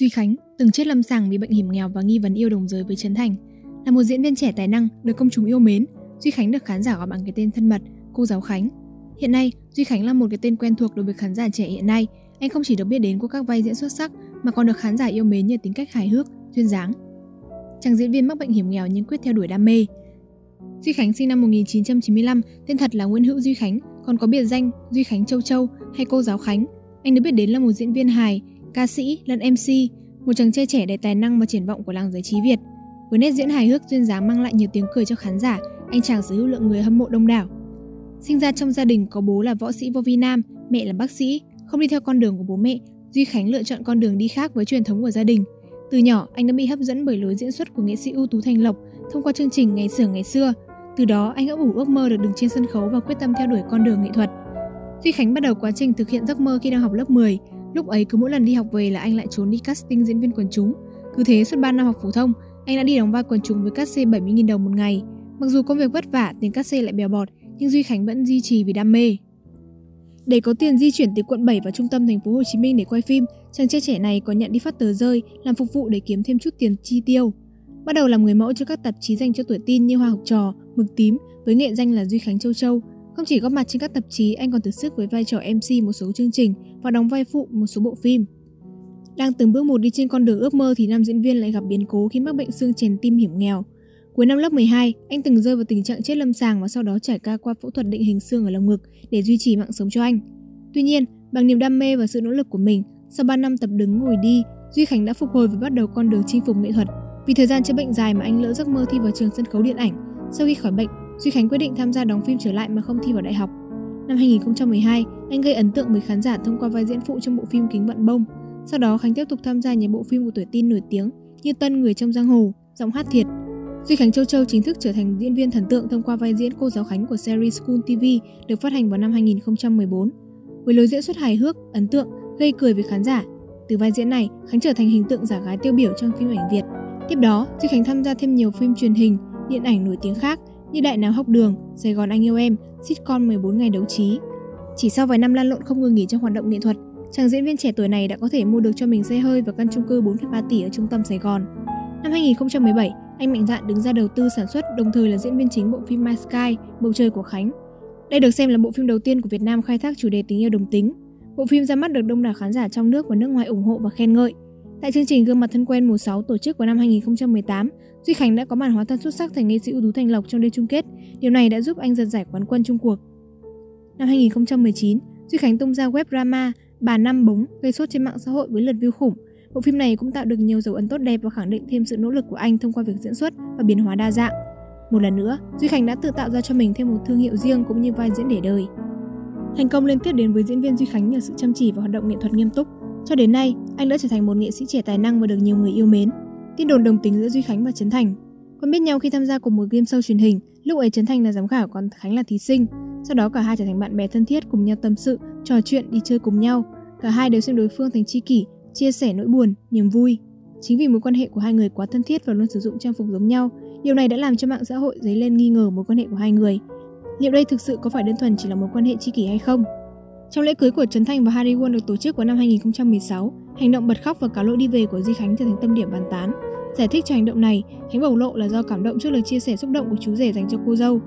Duy Khánh từng chết lâm sàng vì bệnh hiểm nghèo và nghi vấn yêu đồng giới với Trấn Thành. Là một diễn viên trẻ tài năng được công chúng yêu mến, Duy Khánh được khán giả gọi bằng cái tên thân mật cô giáo Khánh. Hiện nay, Duy Khánh là một cái tên quen thuộc đối với khán giả trẻ hiện nay. Anh không chỉ được biết đến qua các vai diễn xuất sắc mà còn được khán giả yêu mến nhờ tính cách hài hước, duyên dáng. Chàng diễn viên mắc bệnh hiểm nghèo nhưng quyết theo đuổi đam mê. Duy Khánh sinh năm 1995, tên thật là Nguyễn Hữu Duy Khánh, còn có biệt danh Duy Khánh Châu Châu hay cô giáo Khánh. Anh được biết đến là một diễn viên hài, ca sĩ lẫn MC, một chàng trai trẻ đầy tài năng và triển vọng của làng giải trí Việt. Với nét diễn hài hước duyên dáng mang lại nhiều tiếng cười cho khán giả, anh chàng sở hữu lượng người hâm mộ đông đảo. Sinh ra trong gia đình có bố là võ sĩ vô vi nam, mẹ là bác sĩ, không đi theo con đường của bố mẹ, Duy Khánh lựa chọn con đường đi khác với truyền thống của gia đình. Từ nhỏ, anh đã bị hấp dẫn bởi lối diễn xuất của nghệ sĩ ưu tú Thành Lộc thông qua chương trình Ngày xưa ngày xưa. Từ đó, anh ấp ủ ước mơ được đứng trên sân khấu và quyết tâm theo đuổi con đường nghệ thuật. Duy Khánh bắt đầu quá trình thực hiện giấc mơ khi đang học lớp 10. Lúc ấy cứ mỗi lần đi học về là anh lại trốn đi casting diễn viên quần chúng. Cứ thế suốt 3 năm học phổ thông, anh đã đi đóng vai quần chúng với cát xê 70.000 đồng một ngày. Mặc dù công việc vất vả, tiền cát xê lại bèo bọt, nhưng Duy Khánh vẫn duy trì vì đam mê. Để có tiền di chuyển từ quận 7 vào trung tâm thành phố Hồ Chí Minh để quay phim, chàng trai trẻ này có nhận đi phát tờ rơi, làm phục vụ để kiếm thêm chút tiền chi tiêu. Bắt đầu làm người mẫu cho các tạp chí dành cho tuổi tin như Hoa học trò, Mực tím với nghệ danh là Duy Khánh Châu Châu. Không chỉ góp mặt trên các tạp chí, anh còn thử sức với vai trò MC một số chương trình và đóng vai phụ một số bộ phim. Đang từng bước một đi trên con đường ước mơ thì nam diễn viên lại gặp biến cố khi mắc bệnh xương chèn tim hiểm nghèo. Cuối năm lớp 12, anh từng rơi vào tình trạng chết lâm sàng và sau đó trải qua qua phẫu thuật định hình xương ở lồng ngực để duy trì mạng sống cho anh. Tuy nhiên, bằng niềm đam mê và sự nỗ lực của mình, sau 3 năm tập đứng ngồi đi, Duy Khánh đã phục hồi và bắt đầu con đường chinh phục nghệ thuật. Vì thời gian chữa bệnh dài mà anh lỡ giấc mơ thi vào trường sân khấu điện ảnh. Sau khi khỏi bệnh, Duy Khánh quyết định tham gia đóng phim trở lại mà không thi vào đại học. Năm 2012, anh gây ấn tượng với khán giả thông qua vai diễn phụ trong bộ phim Kính Vạn Bông. Sau đó Khánh tiếp tục tham gia nhiều bộ phim của tuổi tin nổi tiếng như Tân Người trong giang hồ, Giọng hát thiệt, Duy Khánh Châu Châu chính thức trở thành diễn viên thần tượng thông qua vai diễn cô giáo Khánh của series School TV được phát hành vào năm 2014. Với lối diễn xuất hài hước, ấn tượng, gây cười với khán giả, từ vai diễn này, Khánh trở thành hình tượng giả gái tiêu biểu trong phim ảnh Việt. Tiếp đó, Duy Khánh tham gia thêm nhiều phim truyền hình, điện ảnh nổi tiếng khác như Đại Náo Học Đường, Sài Gòn Anh Yêu Em, sitcom 14 Ngày Đấu Trí. Chỉ sau vài năm lan lộn không ngừng nghỉ trong hoạt động nghệ thuật, chàng diễn viên trẻ tuổi này đã có thể mua được cho mình xe hơi và căn chung cư 4,3 tỷ ở trung tâm Sài Gòn. Năm 2017, anh mạnh dạn đứng ra đầu tư sản xuất đồng thời là diễn viên chính bộ phim My Sky, Bầu trời của Khánh. Đây được xem là bộ phim đầu tiên của Việt Nam khai thác chủ đề tình yêu đồng tính. Bộ phim ra mắt được đông đảo khán giả trong nước và nước ngoài ủng hộ và khen ngợi. Tại chương trình Gương mặt thân quen mùa 6 tổ chức vào năm 2018, Duy Khánh đã có màn hóa thân xuất sắc thành nghệ sĩ ưu tú Thành Lộc trong đêm chung kết. Điều này đã giúp anh giật giải quán quân chung cuộc. Năm 2019, Duy Khánh tung ra web drama Bà Năm búng gây sốt trên mạng xã hội với lượt view khủng. Bộ phim này cũng tạo được nhiều dấu ấn tốt đẹp và khẳng định thêm sự nỗ lực của anh thông qua việc diễn xuất và biến hóa đa dạng. Một lần nữa, Duy Khánh đã tự tạo ra cho mình thêm một thương hiệu riêng cũng như vai diễn để đời. Thành công liên tiếp đến với diễn viên Duy Khánh nhờ sự chăm chỉ và hoạt động nghệ thuật nghiêm túc. Cho đến nay, anh đã trở thành một nghệ sĩ trẻ tài năng và được nhiều người yêu mến. Tin đồn đồng tính giữa Duy Khánh và Trấn Thành. Quen biết nhau khi tham gia cùng một game show truyền hình, lúc ấy Trấn Thành là giám khảo còn Khánh là thí sinh. Sau đó cả hai trở thành bạn bè thân thiết cùng nhau tâm sự, trò chuyện, đi chơi cùng nhau. Cả hai đều xem đối phương thành tri kỷ, chia sẻ nỗi buồn, niềm vui. Chính vì mối quan hệ của hai người quá thân thiết và luôn sử dụng trang phục giống nhau, điều này đã làm cho mạng xã hội dấy lên nghi ngờ mối quan hệ của hai người. Liệu đây thực sự có phải đơn thuần chỉ là mối quan hệ tri kỷ hay không? Trong lễ cưới của Trấn Thành và Harry Won được tổ chức vào năm 2016, hành động bật khóc và cáo lỗi đi về của Di Khánh trở thành tâm điểm bàn tán. Giải thích cho hành động này, Khánh bộc lộ là do cảm động trước lời chia sẻ xúc động của chú rể dành cho cô dâu.